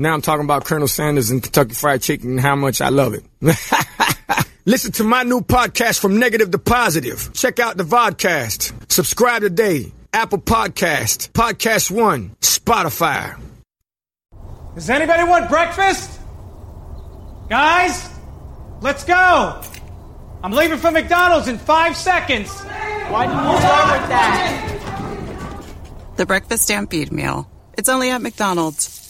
Now I'm talking about Colonel Sanders and Kentucky Fried Chicken and how much I love it. Listen to my new podcast from negative to positive. Check out the vodcast. Subscribe today. Apple Podcast, Podcast One, Spotify. Does anybody want breakfast? Guys, let's go. I'm leaving for McDonald's in five seconds. Why didn't you start with that? The Breakfast Stampede Meal. It's only at McDonald's,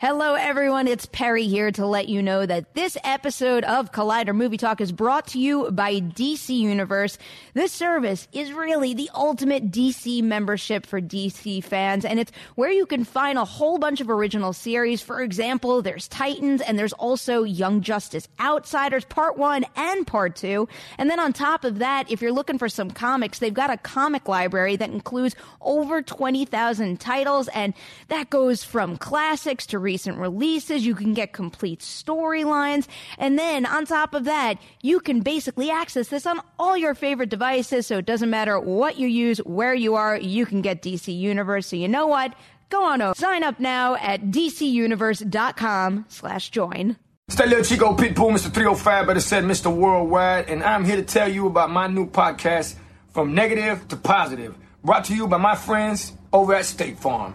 Hello, everyone. It's Perri here to let you know that this episode of Collider Movie Talk is brought to you by DC Universe. This service is really the ultimate DC membership for DC fans, and it's where you can find a whole bunch of original series. For example, there's Titans, and there's also Young Justice Outsiders Part 1 and Part 2. And then on top of that, if you're looking for some comics, they've got a comic library that includes over 20,000 titles, and that goes from classics to recent releases. You can get complete storylines. And then on top of that, you can basically access this on all your favorite devices. So it doesn't matter what you use, where you are, you can get DC Universe. So you know what? Go on over. Sign up now at dcuniverse.com slash join. It's that little Chico Pitbull, Mr. 305, but it said Mr. Worldwide, and I'm here to tell you about my new podcast, From Negative to Positive, brought to you by my friends over at State Farm.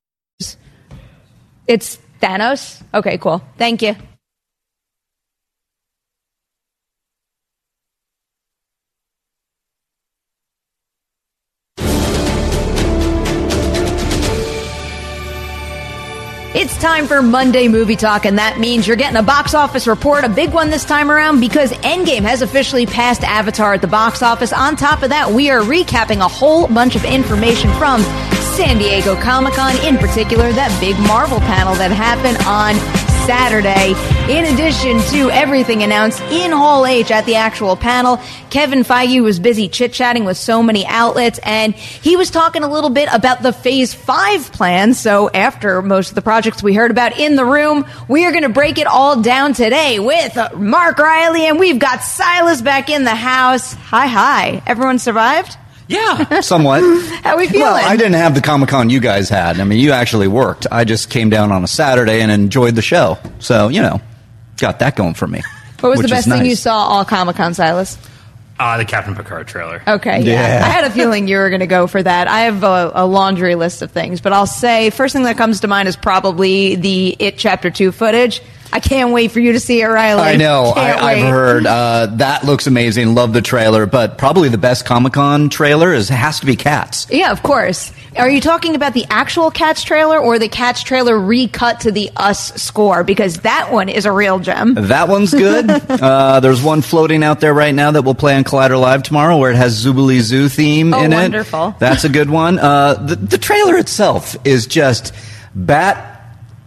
It's Thanos? Okay, cool. Thank you. It's time for Monday Movie Talk, and that means you're getting a box office report, a big one this time around, because Endgame has officially passed Avatar at the box office. On top of that, we are recapping a whole bunch of information from San Diego Comic Con, in particular, that big Marvel panel that happened on Saturday. In addition to everything announced in Hall H at the actual panel, Kevin Feige was busy chit chatting with so many outlets and he was talking a little bit about the phase five plan. So after most of the projects we heard about in the room, we are going to break it all down today with Mark Reilly and we've got Silas back in the house. Hi, hi. Everyone survived? Yeah, somewhat. How we feeling? Well, I didn't have the Comic Con you guys had. I mean, you actually worked. I just came down on a Saturday and enjoyed the show. So, you know, got that going for me. What was the which is best thing you saw all Comic Con, Silas? Uh, the Captain Picard trailer. Okay, yeah. Yeah. I had a feeling you were going to go for that. I have a, a laundry list of things, but I'll say first thing that comes to mind is probably the It Chapter 2 footage. I can't wait for you to see it, Reilly. I know. I, I've heard uh, that looks amazing. Love the trailer, but probably the best Comic Con trailer is has to be Cats. Yeah, of course. Are you talking about the actual Cats trailer or the Cats trailer recut to the Us score? Because that one is a real gem. That one's good. uh, there's one floating out there right now that will play on Collider Live tomorrow, where it has Zoobilee Zoo theme Oh, in it. wonderful. That's a good one. Uh, the, the trailer itself is just bat.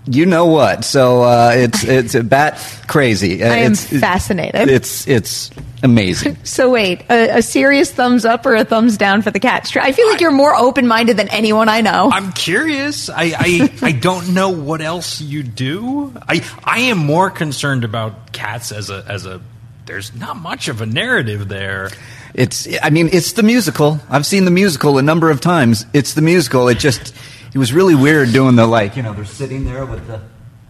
You know what? So uh, it's it's bat crazy. Uh, I am it's, fascinated. It's it's amazing. So wait, a, a serious thumbs up or a thumbs down for the Cats? tra- I feel like you're more open minded than anyone I know. I'm curious. I, I I don't know what else you do. I I am more concerned about cats as a as a. There's not much of a narrative there. It's I mean it's the musical. I've seen the musical a number of times. It's the musical. It just it was really weird doing the like you know they're sitting there with the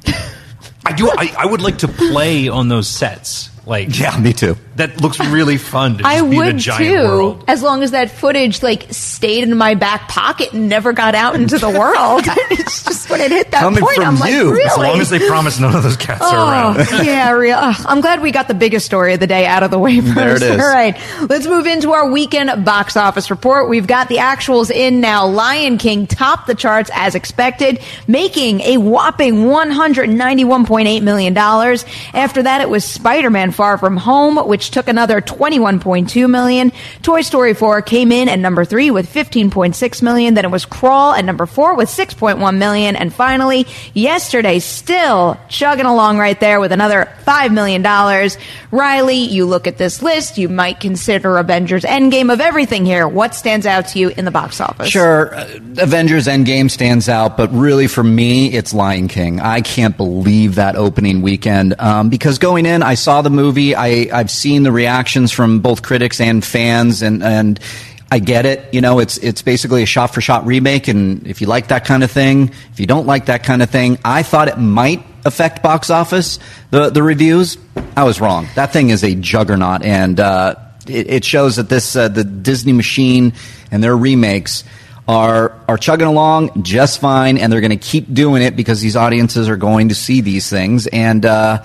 I do. I, I would like to play on those sets. Like yeah me too. that looks really fun to just I be in a would giant too, world. as long as that footage like stayed in my back pocket and never got out into the world. it's just when it hit that Coming point, from I'm like, you. really? As long as they promise none of those cats are around. Oh, yeah, real. I'm glad we got the biggest story of the day out of the way first. There it is. All right, let's move into our weekend box office report. We've got the actuals in now. Lion King topped the charts as expected, making a whopping 191.8 million dollars. After that, it was Far From Home, which took another 21.2 million. Toy Story 4 came in at number three with 15.6 million. Then it was Crawl at number four with 6.1 million, and finally, yesterday, still chugging along right there with another $5 million. Reilly, you look at this list, you might consider Avengers Endgame of everything here. What stands out to you in the box office? Sure, uh, Avengers Endgame stands out, but really for me, it's Lion King. I can't believe that opening weekend um, because going in, I saw the movie. I, I've seen the reactions from both critics and fans, and and I get it. You know, it's it's basically a shot for shot remake, and if you like that kind of thing, if you don't like that kind of thing, I thought it might affect box office. The the reviews, I was wrong. That thing is a juggernaut, and uh, it, it shows that this uh, the Disney machine and their remakes are are chugging along just fine, and they're going to keep doing it because these audiences are going to see these things. And uh,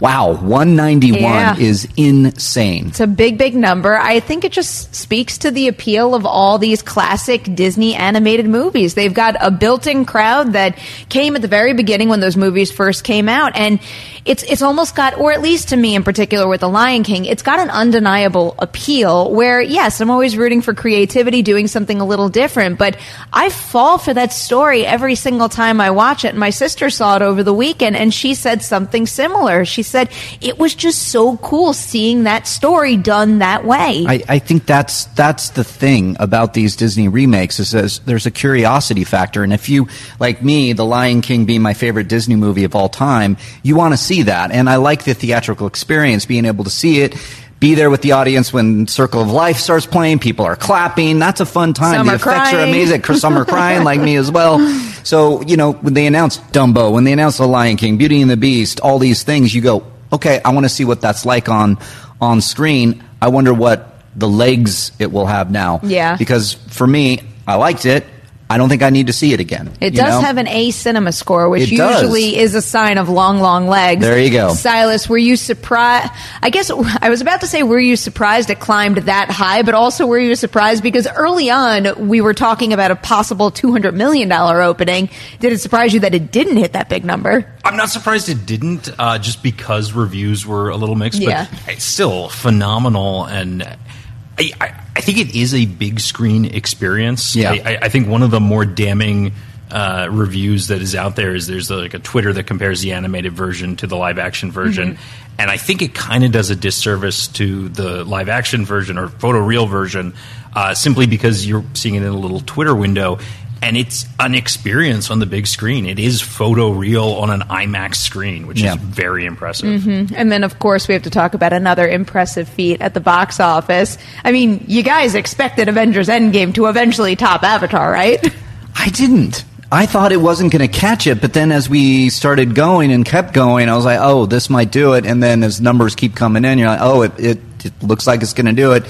wow, one ninety one Yeah. is insane. It's a big, big number. I think it just speaks to the appeal of all these classic Disney animated movies. They've got a built-in crowd that came at the very beginning when those movies first came out, and it's it's almost got, or at least to me in particular with The Lion King, it's got an undeniable appeal. Where yes, I'm always rooting for creativity, doing something a little different, but I fall for that story every single time I watch it. My sister saw it over the weekend, and she said something similar. She said it was just so cool seeing that story done that way. I, I think that's that's the thing about these Disney remakes is there's, there's a curiosity factor, and if you like me, The Lion King being my favorite Disney movie of all time, you want to see that, and I like the theatrical experience, being able to see it. Be there with the audience when Circle of Life starts playing. People are clapping. That's a fun time. Some the are effects are amazing. Some are crying like me as well. So, you know, when they announced Dumbo, when they announced The Lion King, Beauty and the Beast, all these things, you go, okay, I want to see what that's like on on screen. I wonder what the legs it will have now. Yeah. Because for me, I liked it. I don't think I need to see it again. It does know? have an A cinema score, which It does. usually is a sign of long, long legs. There you go. Silas, were you surprised? I guess I was about to say, were you surprised it climbed that high? But also, were you surprised because early on we were talking about a possible two hundred million dollar opening? Did it surprise you that it didn't hit that big number? I'm not surprised it didn't, uh, just because reviews were a little mixed. Yeah. But still phenomenal, and I, I, I think it is a big screen experience. Yeah. I, I- think one of the more damning uh, reviews that is out there is there's like a Twitter that compares the animated version to the live action version, and I think it kind of does a disservice to the live action version or photoreal version, uh, simply because you're seeing it in a little Twitter window. And it's an experience on the big screen. It is photo real on an IMAX screen, which Yeah. is very impressive. Mm-hmm. And then, of course, we have to talk about another impressive feat at the box office. I mean, you guys expected Avengers Endgame to eventually top Avatar, right? I didn't. I thought it wasn't going to catch it, but then as we started going and kept going, I was like, "Oh, this might do it." And then as numbers keep coming in, you're like, "Oh, it it, it looks like it's going to do it."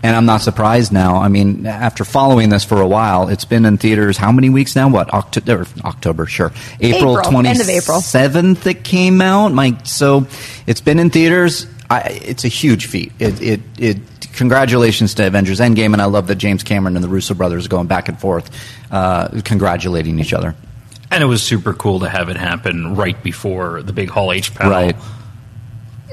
And I'm not surprised now. I mean, after following this for a while, it's been in theaters how many weeks now? What October? October, sure. April April, twenty end of April. seventh. It came out. My so it's been in theaters. I, it's a huge feat. It, it it congratulations to Avengers Endgame, and I love that James Cameron and the Russo brothers are going back and forth, uh, congratulating each other. And it was super cool to have it happen right before the big Hall H panel. Right.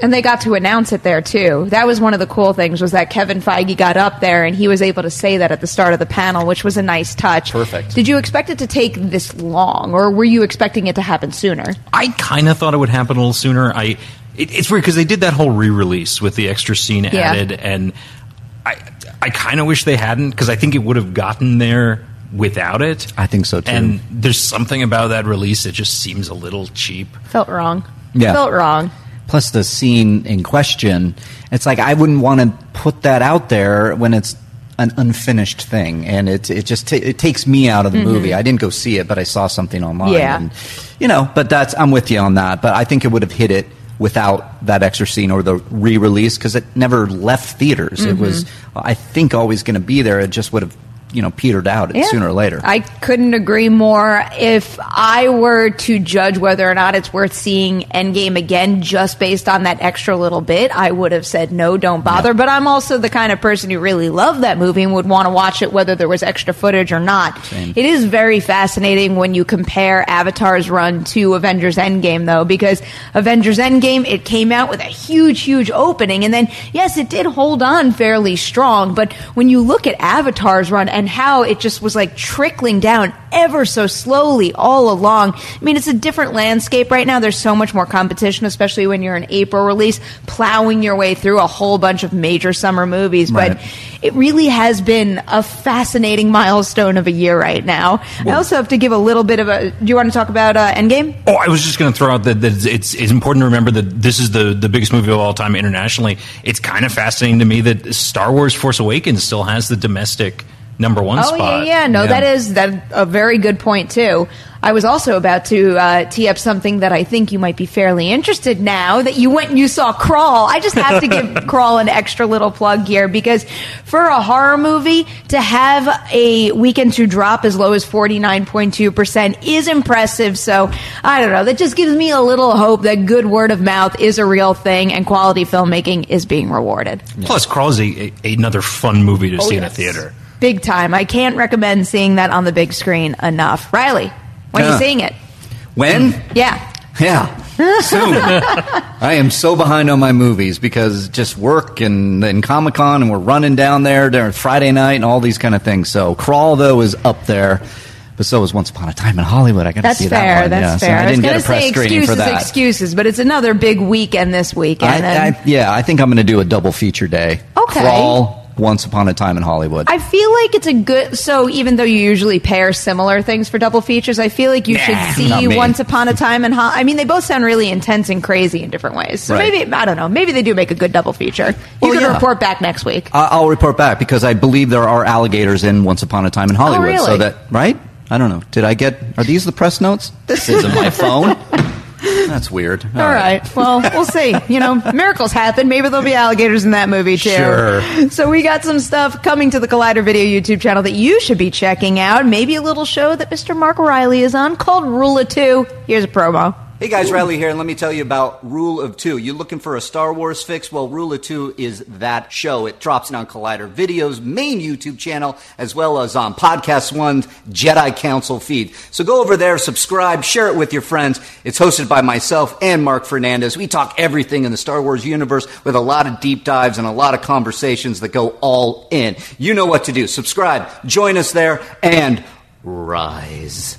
And they got to announce it there too. That was one of the cool things was that Kevin Feige got up there and he was able to say that at the start of the panel, which was a nice touch. Perfect. Did you expect it to take this long, or were you expecting it to happen sooner? I kind of thought it would happen a little sooner. I it, it's weird because they did that whole re-release with the extra scene Yeah. added, and I I kind of wish they hadn't because I think it would have gotten there without it. I think so too. And there's something about that release that just seems a little cheap. Felt wrong. Yeah. Felt wrong. Plus the scene in question, it's like I wouldn't want to put that out there when it's an unfinished thing, and it it just ta- it takes me out of the movie. I didn't go see it, but I saw something online. Mm-hmm. Yeah. and, you know. But that's I'm with you on that. But I think it would have hit it without that extra scene or the re-release because it never left theaters. It was Mm-hmm. I think always going to be there. It just would have you know petered out Yeah. sooner or later. I couldn't agree more. If I were to judge whether or not it's worth seeing Endgame again just based on that extra little bit, I would have said no, don't bother. But I'm also the kind of person who really loved that movie and would want to watch it whether there was extra footage or not. It is very fascinating when you compare Avatar's run to Avengers Endgame, though, because Avengers Endgame, it came out with a huge, huge opening. And then, yes, it did hold on fairly strong. But when you look at Avatar's run and how it just was like trickling down ever so slowly all along, I mean, it's a different landscape right now. There's so much more competition, especially when you're an April release, plowing your way through a whole bunch of major summer movies. Right. But it really has been a fascinating milestone of a year right now. I also have to give a little bit of a. Do you want to talk about uh, Endgame? Oh, I was just going to throw out that, that it's, it's important to remember that this is the, the biggest movie of all time internationally. It's kind of fascinating to me that Star Wars Force Awakens still has the domestic number one Oh spot. yeah, yeah. No, that is that a very good point too. I was also about to uh, tee up something that I think you might be fairly interested now that you went and you saw Crawl. I just have to give Crawl an extra little plug here because for a horror movie to have a weekend to drop as low as 49.2% is impressive. So I don't know. That just gives me a little hope that good word of mouth is a real thing and quality filmmaking is being rewarded. Plus, Crawl is a, a, another fun movie to Oh, see in a theater. Big time. I can't recommend seeing that on the big screen enough. Reilly, when are you seeing it? when Yeah. Yeah. Soon. I am so behind on my movies because just work and then Comic Con and we're running down there during Friday night and all these kind of things. So Crawl though is up there. But so is Once Upon a Time in Hollywood. I got to see fair. that one. That's yeah, so fair. I was didn't going get to a press say excuses, for that. excuses, but it's another big weekend this weekend. I, and I, yeah, I think I'm going to do a double feature day. Okay. Crawl, Once Upon a Time in Hollywood. I feel like it's a good. So even though you usually pair similar things for double features, I feel like you Nah, should see. Once Upon a Time in Hollywood. I mean, they both sound really intense and crazy in different ways. So Right. maybe I don't know. Maybe they do make a good double feature. You Well, can yeah. report back next week. I- I'll report back because I believe there are alligators in Once Upon a Time in oh, Hollywood. Oh, really? So that right? I don't know. Did I get? Are these the press notes? This isn't my phone. That's weird. All right. Well, we'll see. You know, miracles happen. Maybe there'll be alligators in that movie too. Sure. So we got some stuff coming to the Collider Video YouTube channel that you should be checking out. Maybe a little show that Mr. Mark O'Reilly is on called Rule of Two. Here's a promo. Hey guys, Reilly here, and let me tell you about Rule of Two. You looking for a Star Wars fix? Well, Rule of Two is that show. It drops on Collider Video's main YouTube channel, as well as on Podcast One's Jedi Council feed. So go over there, subscribe, share it with your friends. It's hosted by myself and Mark Fernandez. We talk everything in the Star Wars universe with a lot of deep dives and a lot of conversations that go all in. You know what to do. Subscribe, join us there, and rise.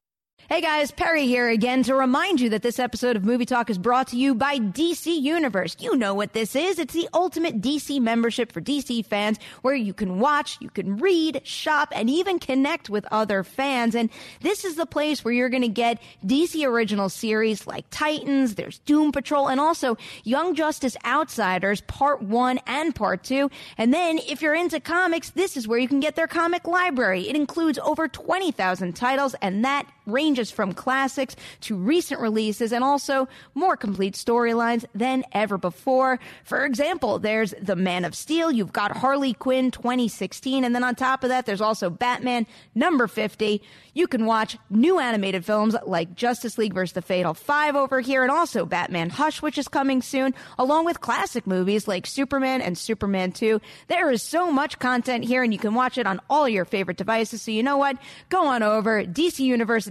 Hey guys, Perri here again to remind you that this episode of Movie Talk is brought to you by DC Universe. You know what this is. It's the ultimate DC membership for DC fans where you can watch, you can read, shop, and even connect with other fans. And this is the place where you're going to get DC original series like Titans, there's Doom Patrol, and also Young Justice Outsiders Part 1 and Part 2. And then if you're into comics, this is where you can get their comic library. It includes over 20,000 titles and that ranges from classics to recent releases and also more complete storylines than ever before. For example, there's The Man of Steel, you've got Harley Quinn 2016, and then on top of that, there's also Batman number 50. You can watch new animated films like Justice League vs. the Fatal Five over here, and also Batman Hush, which is coming soon, along with classic movies like Superman and Superman 2. There is so much content here, and you can watch it on all your favorite devices. So you know what? Go on over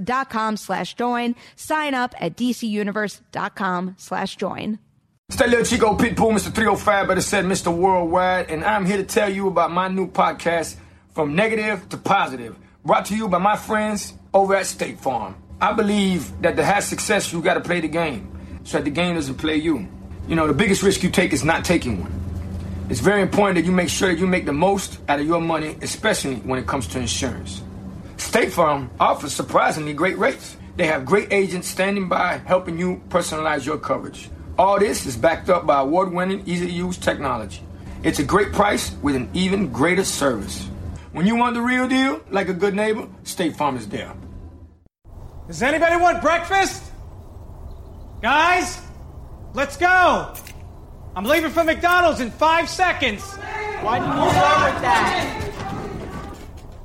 dcuniverse.com slash join. Sign up at dcuniverse.com slash join. That Chico Pitbull, Mr. 305, better said Mr. Worldwide, and I'm here to tell you about my new podcast, From Negative to Positive, brought to you by my friends over at State Farm. I believe that to have success, you got to play the game, so that the game doesn't play you. You know, the biggest risk you take is not taking one. It's very important that you make sure that you make the most out of your money, especially when it comes to insurance. State Farm offers surprisingly great rates. They have great agents standing by helping you personalize your coverage. All this is backed up by award winning, easy to use technology. It's a great price with an even greater service. When you want the real deal, like a good neighbor, State Farm is there. Does anybody want breakfast? Guys, let's go. I'm leaving for McDonald's in five seconds. Why did you start with that?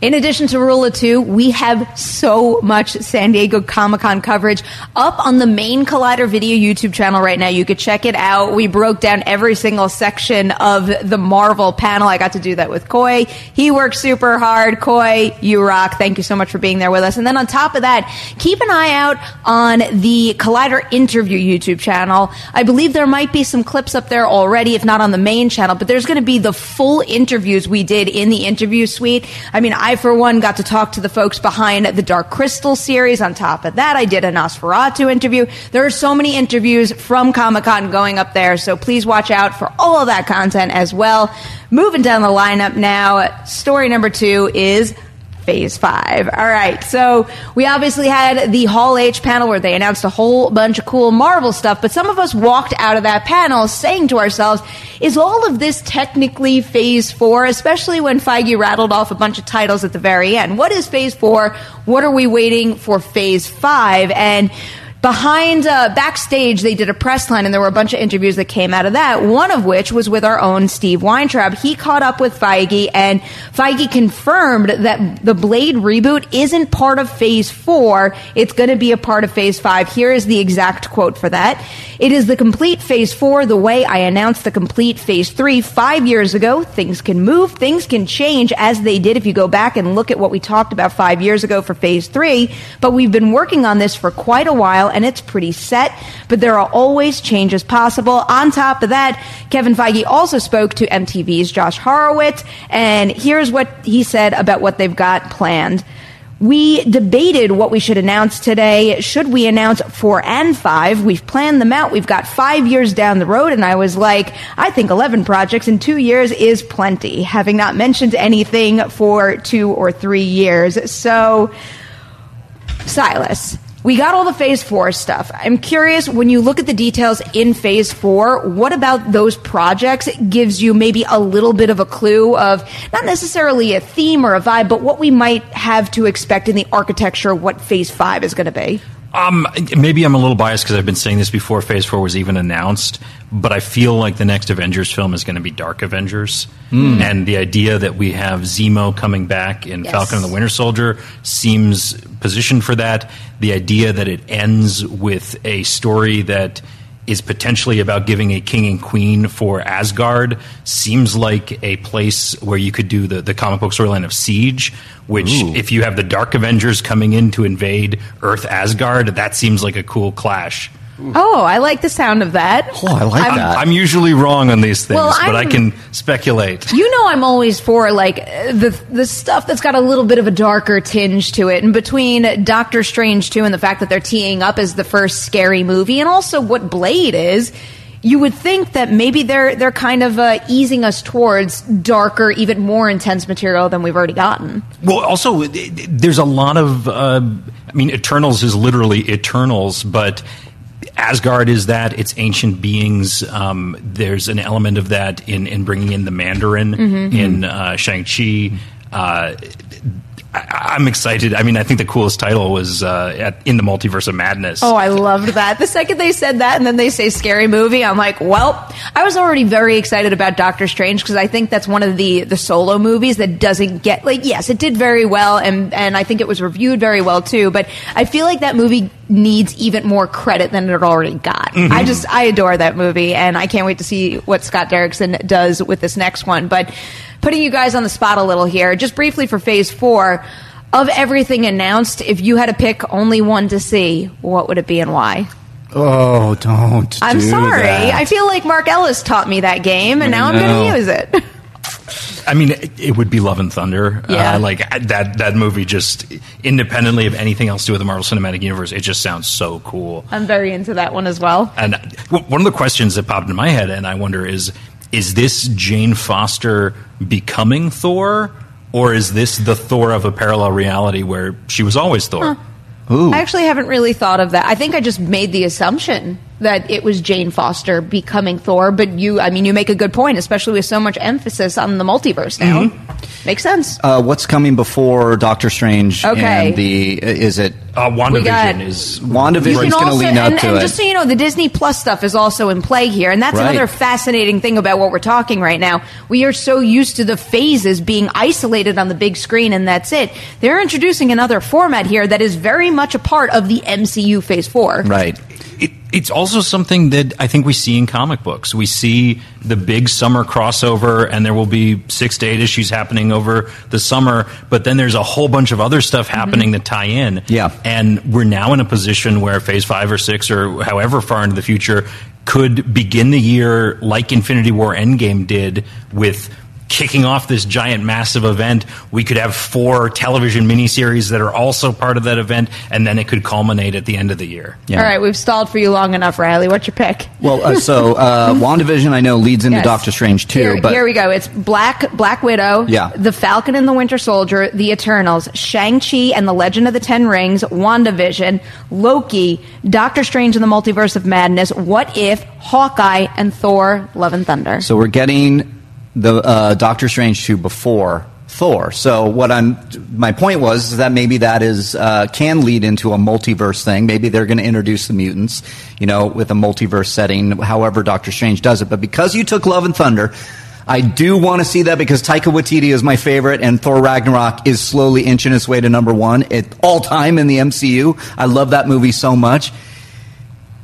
In addition to Rule of Two, we have so much San Diego Comic Con coverage up on the main Collider Video YouTube channel right now. You could check it out. We broke down every single section of the Marvel panel. I got to do that with Coy. He worked super hard. Coy, you rock. Thank you so much for being there with us. And then on top of that, keep an eye out on the Collider Interview YouTube channel. I believe there might be some clips up there already, if not on the main channel, but there's going to be the full interviews we did in the interview suite. I mean, I, for one, got to talk to the folks behind the Dark Crystal series. On top of that, I did a Nosferatu interview. There are so many interviews from Comic Con going up there, so please watch out for all of that content as well. Moving down the lineup now, story number two is Phase 5. All right. So we obviously had the Hall H panel where they announced a whole bunch of cool Marvel stuff, but some of us walked out of that panel saying to ourselves, is all of this technically Phase 4, especially when Feige rattled off a bunch of titles at the very end? What is Phase 4? What are we waiting for Phase 5? And behind uh, backstage they did a press line and there were a bunch of interviews that came out of that one of which was with our own steve weintraub. He caught up with feige and feige confirmed that the blade reboot isn't part of phase four. It's going to be a part of phase five. Here is the exact quote for that. It is the complete phase four the way i announced the complete phase three. Five years ago things can move things can change as they did if you go back and look at what we talked about five years ago for phase three. But we've been working on this for quite a while and it's pretty set, but there are always changes possible. On top of that, Kevin Feige also spoke to MTV's Josh Horowitz, and here's what he said about what they've got planned. We debated what we should announce today. Should we announce four and five? We've planned them out. We've got five years down the road. And I was like, I think 11 projects in two years is plenty, having not mentioned anything for two or three years. So, Silas, We got all the phase four stuff. I'm curious when you look at the details in phase four, what about those projects gives you maybe a little bit of a clue of not necessarily a theme or a vibe, but what we might have to expect in the architecture of what phase five is going to be? Um, maybe I'm a little biased because I've been saying this before Phase Four was even announced, but I feel like the next Avengers film is going to be Dark Avengers, Hmm. and the idea that we have Zemo coming back in Yes. Falcon and the Winter Soldier seems positioned for that. The idea that it ends with a story that is potentially about giving a king and queen for Asgard seems like a place where you could do the, the comic book storyline of Siege, which, Ooh. if you have the Dark Avengers coming in to invade Earth Asgard, that seems like a cool clash. Oh, I like the sound of that. Oh, I like I'm- that. I'm usually wrong on these things, Well, but I I'm- can speculate. You know, I'm always for like uh, the the stuff that's got a little bit of a darker tinge to it. And between Doctor Strange 2 and the fact that they're teeing up as the first scary movie, and also what Blade is, you would think that maybe they're they're kind of uh, easing us towards darker, even more intense material than we've already gotten. Well, also, it- it- there's a lot of. Uh, I mean, Eternals is literally Eternals, but Asgard is that. It's ancient beings. Um, there's an element of that in, in bringing in the Mandarin Mm-hmm. in uh, Shang-Chi. Uh, I, I'm excited. I mean, I think the coolest title was uh, at, in the Multiverse of Madness. Oh, I loved that. The second they said that and then they say scary movie, I'm like, well, I was already very excited about Doctor Strange because I think that's one of the the solo movies that doesn't get like yes, it did very well and and I think it was reviewed very well too, but I feel like that movie needs even more credit than it already got. I just I adore that movie and I can't wait to see what Scott Derrickson does with this next one, but putting you guys on the spot a little here, just briefly for phase 4 of everything announced, if you had to pick only one to see, what would it be and why? oh, don't. I'm do sorry. that. I feel like Mark Ellis taught me that game, and now I'm going to use it. I mean, it, it would be Love and Thunder. Yeah. Uh, like that that movie just independently of anything else to do with the Marvel Cinematic Universe, it just sounds so cool. I'm very into that one as well. And w- one of the questions that popped in my head, and I wonder, is is this Jane Foster becoming Thor, or is this the Thor of a parallel reality where she was always Thor? Ooh. I actually haven't really thought of that. I think I just made the assumption that it was Jane Foster becoming Thor, but you, I mean, you make a good point, especially with so much emphasis on the multiverse now. Makes sense. uh, what's coming before Doctor Strange? Okay. And the is it Uh, WandaVision got- is WandaVision's You can going to also- lean up and, to and it? just so you know, the Disney Plus stuff is also in play here, and that's Right. another fascinating thing about what we're talking right now. We are so used to the phases being isolated on the big screen, and that's it. They're introducing another format here that is very much a part of the MCU Phase Four. right. It, it's also something that I think we see in comic books. We see the big summer crossover, and there will be six to eight issues happening over the summer. But then there's a whole bunch of other stuff mm-hmm. happening that tie in. Yeah. and we're now in a position where Phase Five or Six or however far into the future could begin the year like Infinity War Endgame did with. Kicking off this giant, massive event, we could have four television miniseries that are also part of that event, and then it could culminate at the end of the year. Yeah. All right, we've stalled for you long enough, Reilly. What's your pick? Well, uh, so uh, WandaVision, I know leads into Yes. Doctor Strange too, Here, but here we go. It's Black Black Widow, Yeah. The Falcon and the Winter Soldier, The Eternals, Shang Chi and the Legend of the Ten Rings, WandaVision, Loki, Doctor Strange and the Multiverse of Madness, What If, Hawkeye, and Thor: Love and Thunder. So we're getting the uh, Doctor Strange two before Thor. So what I'm my point was is that maybe that is uh, can lead into a multiverse thing. Maybe they're going to introduce the mutants, you know, with a multiverse setting. However, Doctor Strange does it. But because you took Love and Thunder. I do want to see that because Taika Waititi is my favorite, and Thor Ragnarok is slowly inching its way to number one at all time in the MCU. I love that movie so much.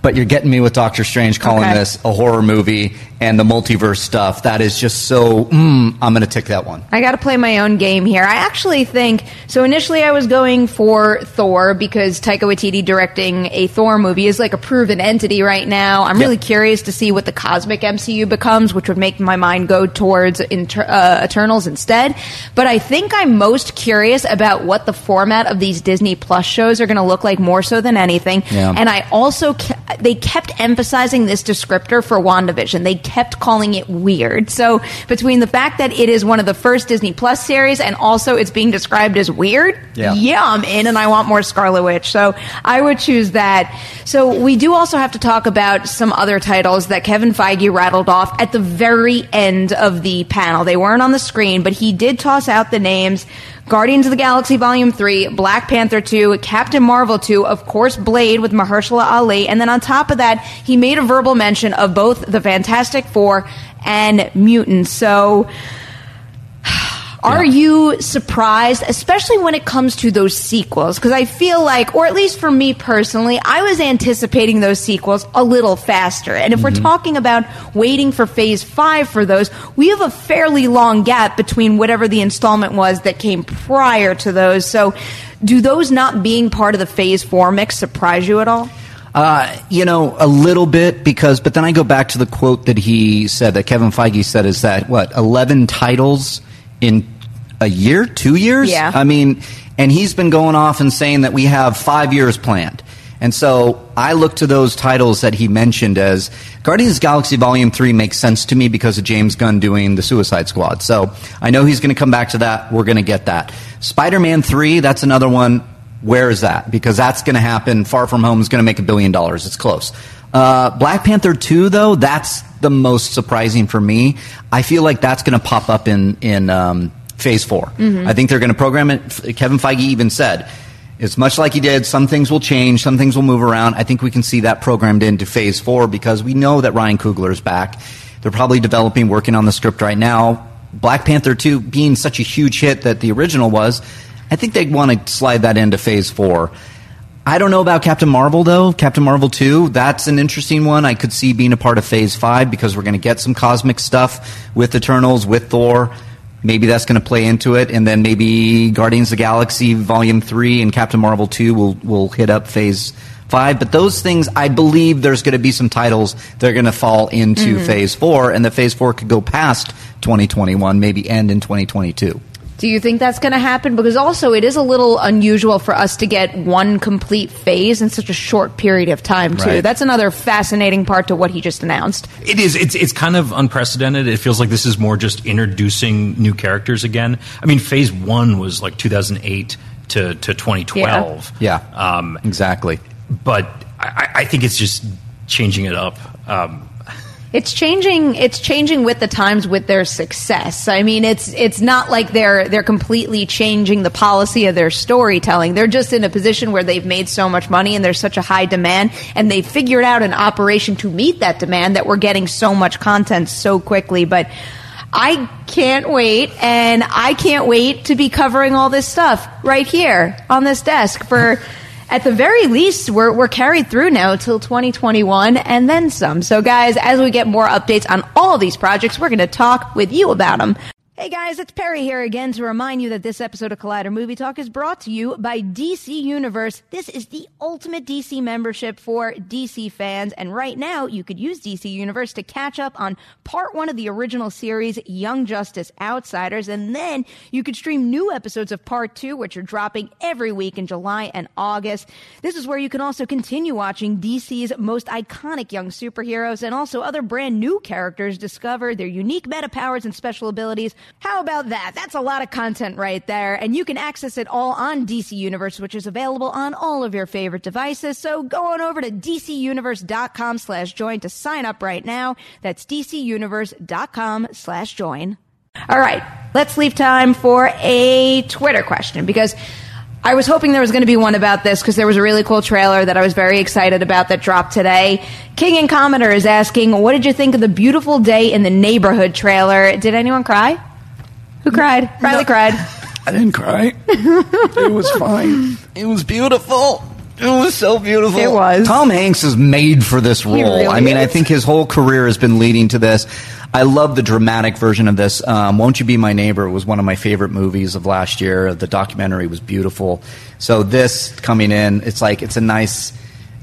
But you're getting me with Doctor Strange calling Okay. this a horror movie and the multiverse stuff. That is just so. Mm, I'm going to tick that one. I got to play my own game here. I actually think so. Initially, I was going for Thor because Taika Waititi directing a Thor movie is like a proven entity right now. I'm really curious to see what the cosmic MCU becomes, which would make my mind go towards inter- uh, Eternals instead. But I think I'm most curious about what the format of these Disney Plus shows are going to look like more so than anything. Yeah. And I also ke- they kept emphasizing this descriptor for WandaVision. They kept calling it weird. So between the fact that it is one of the first Disney Plus series and also it's being described as weird, Yeah. yeah, I'm in and I want more Scarlet Witch. So I would choose that. So we do also have to talk about some other titles that Kevin Feige rattled off at the very end of the panel. They weren't on the screen, but he did toss out the names. Guardians of the Galaxy Volume 3, Black Panther 2, Captain Marvel 2, of course, Blade with Mahershala Ali, and then on top of that, he made a verbal mention of both the Fantastic Four and Mutants. So, are you surprised, especially when it comes to those sequels? Because I feel like, or at least for me personally, I was anticipating those sequels a little faster. And if we're talking about waiting for phase five for those, we have a fairly long gap between whatever the installment was that came prior to those. So, do those not being part of the phase four mix surprise you at all? Uh, you know, a little bit because, but then I go back to the quote that he said that Kevin Feige said is that what eleven titles in a year, two years? Yeah. I mean, and he's been going off and saying that we have five years planned. And so I look to those titles that he mentioned as Guardians of the Galaxy Volume 3 makes sense to me because of James Gunn doing the Suicide Squad. So I know he's going to come back to that. We're going to get that. Spider Man 3, that's another one. Where is that? Because that's going to happen. Far From Home is going to make a billion dollars. It's close. Uh, Black Panther 2, though, that's the most surprising for me. I feel like that's going to pop up in, in um, Phase 4. I think they're going to program it. Kevin Feige even said, it's much like he did. Some things will change, some things will move around. I think we can see that programmed into Phase 4 because we know that Ryan Coogler is back. They're probably developing, working on the script right now. Black Panther 2 being such a huge hit that the original was, I think they'd want to slide that into Phase 4. I don't know about Captain Marvel though. Captain Marvel 2, that's an interesting one. I could see being a part of Phase 5 because we're going to get some cosmic stuff with Eternals, with Thor. Maybe that's going to play into it, and then maybe Guardians of the Galaxy Volume 3 and Captain Marvel 2 will, will hit up Phase 5. But those things, I believe there's going to be some titles that are going to fall into mm-hmm. Phase 4, and the Phase 4 could go past 2021, maybe end in 2022. Do you think that's going to happen? Because also, it is a little unusual for us to get one complete phase in such a short period of time, too. Right. That's another fascinating part to what he just announced. It is. It's it's kind of unprecedented. It feels like this is more just introducing new characters again. I mean, Phase One was like 2008 to to 2012. Yeah, Um, exactly. but I, I think it's just changing it up. Um, It's changing. It's changing with the times with their success. I mean, it's it's not like they're they're completely changing the policy of their storytelling. They're just in a position where they've made so much money and there's such a high demand, and they've figured out an operation to meet that demand that we're getting so much content so quickly. But I can't wait, and I can't wait to be covering all this stuff right here on this desk for. At the very least, we're, we're carried through now till 2021 and then some. So, guys, as we get more updates on all these projects, we're going to talk with you about them. Hey guys, it's Perri here again to remind you that this episode of Collider Movie Talk is brought to you by DC Universe. This is the ultimate DC membership for DC fans, and right now you could use DC Universe to catch up on part one of the original series, Young Justice Outsiders, and then you could stream new episodes of part two, which are dropping every week in July and August. This is where you can also continue watching DC's most iconic young superheroes and also other brand new characters discover their unique meta powers and special abilities. How about that? That's a lot of content right there, and you can access it all on DC Universe, which is available on all of your favorite devices. So go on over to dcuniverse.com slash join to sign up right now. That's dcuniverse.com slash join. All right, let's leave time for a Twitter question because I was hoping there was going to be one about this because there was a really cool trailer that I was very excited about that dropped today. King and Commenter is asking, What did you think of the beautiful day in the neighborhood trailer? Did anyone cry? Who cried? Reilly cried. I didn't cry. it was fine. It was beautiful. It was so beautiful. It was. Tom Hanks is made for this role. really I mean, I think his whole career has been leading to this. I love the dramatic version of this. Um, Won't You Be My Neighbor was one of my favorite movies of last year. The documentary was beautiful. So this coming in, it's like it's a nice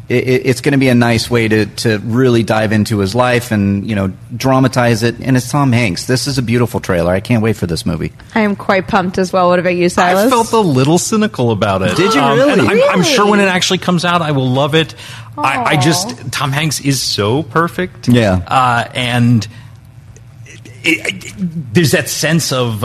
it, it's going to be a nice way to, to really dive into his life and you know dramatize it. And it's Tom Hanks. This is a beautiful trailer. I can't wait for this movie. I am quite pumped as well. What about you, Silas? I felt a little cynical about it. Did you Um, really? I'm, I'm sure when it actually comes out, I will love it. I, I just Tom Hanks is so perfect. Yeah. uh, and it, it, there's that sense of.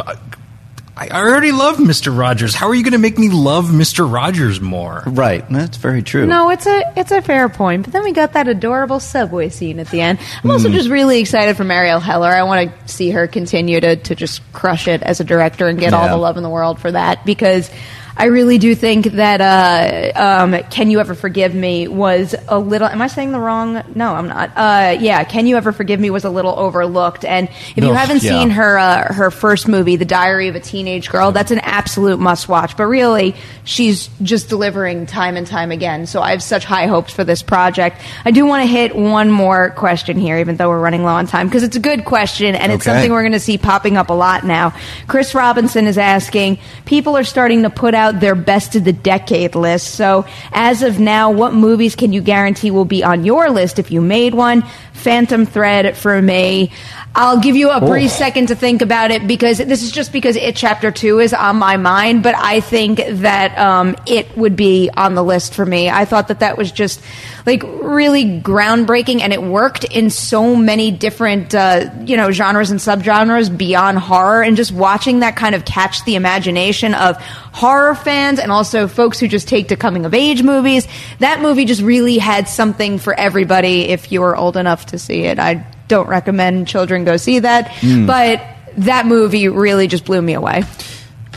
I I already love Mr. Rogers. How are you going to make me love Mr. Rogers more? Right. That's very true. No, it's a it's a fair point. But then we got that adorable subway scene at the end. I'm also Hmm. just really excited for Marielle Heller. I want to see her continue to to just crush it as a director and get all the love in the world for that because. I really do think that uh, um, "Can You Ever Forgive Me" was a little. Am I saying the wrong? No, I'm not. Uh, yeah, "Can You Ever Forgive Me" was a little overlooked. And if you haven't yeah. seen her uh, her first movie, "The Diary of a Teenage Girl," that's an absolute must watch. But really, she's just delivering time and time again. So I have such high hopes for this project. I do want to hit one more question here, even though we're running low on time, because it's a good question and it's something we're going to see popping up a lot now. Chris Robinson is asking: People are starting to put out their best of the decade list. So as of now, what movies can you guarantee will be on your list if you made one? Phantom Thread for me. I'll give you a brief second to think about it because this is just because it chapter two is on my mind, but I think that um, it would be on the list for me. I thought that that was just like really groundbreaking and it worked in so many different, uh, you know, genres and subgenres beyond horror and just watching that kind of catch the imagination of horror fans and also folks who just take to coming of age movies. That movie just really had something for everybody if you were old enough to see it. I don't recommend children go see that, but that movie really just blew me away.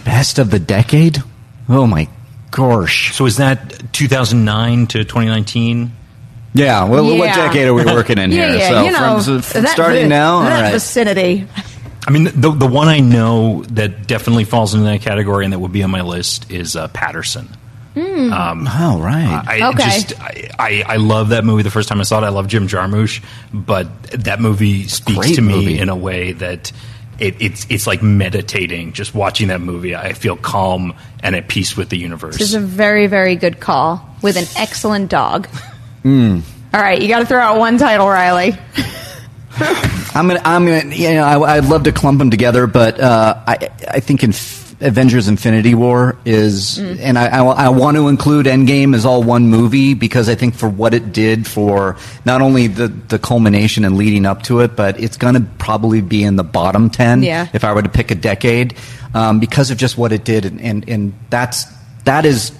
Best of the decade? Oh my gosh. So is that 2009 to 2019? Yeah. Well, what decade are we working in yeah, here? yeah, so you know, from, from that- starting now, that right. vicinity. I mean, the the one I know that definitely falls into that category and that would be on my list is uh, Paterson. Um, oh right. I Okay. just I, I, I love that movie the first time I saw it. I love Jim Jarmusch, but that movie speaks Great to me movie. in a way that it, it's it's like meditating. Just watching that movie, I feel calm and at peace with the universe. This is a very, very good call with an excellent dog. Hmm. All right, you got to throw out one title, Reilly. I'm gonna, I'm gonna, you know, I, I'd love to clump them together, but uh, I, I think in Avengers: Infinity War is, and I, I, I want to include Endgame as all one movie because I think for what it did for not only the the culmination and leading up to it, but it's gonna probably be in the bottom ten. Yeah. If I were to pick a decade, um, because of just what it did, and, and and that's that is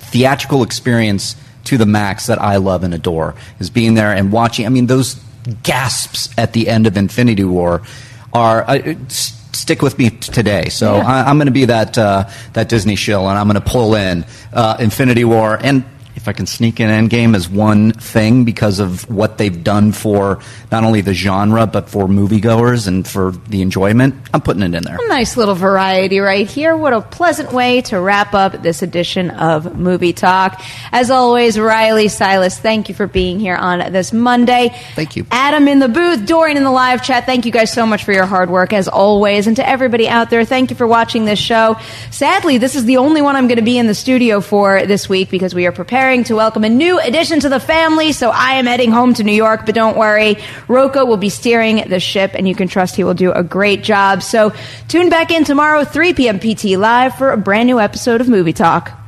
theatrical experience to the max that I love and adore is being there and watching. I mean, those gasps at the end of Infinity War are uh, stick with me today. So Yeah. I, I'm going to be that uh, that Disney shill, and I'm going to pull in uh, Infinity War and. If I can sneak in Endgame as one thing because of what they've done for not only the genre but for moviegoers and for the enjoyment, I'm putting it in there. A nice little variety right here. What a pleasant way to wrap up this edition of Movie Talk. As always, Reilly Silas, thank you for being here on this Monday. Thank you. Adam in the booth, Dorian in the live chat. Thank you guys so much for your hard work as always. And to everybody out there, thank you for watching this show. Sadly, this is the only one I'm going to be in the studio for this week because we are preparing to welcome a new addition to the family. So I am heading home to New York, but don't worry. Rocco will be steering the ship and you can trust he will do a great job. So tune back in tomorrow, 3 p.m. PT Live for a brand new episode of Movie Talk.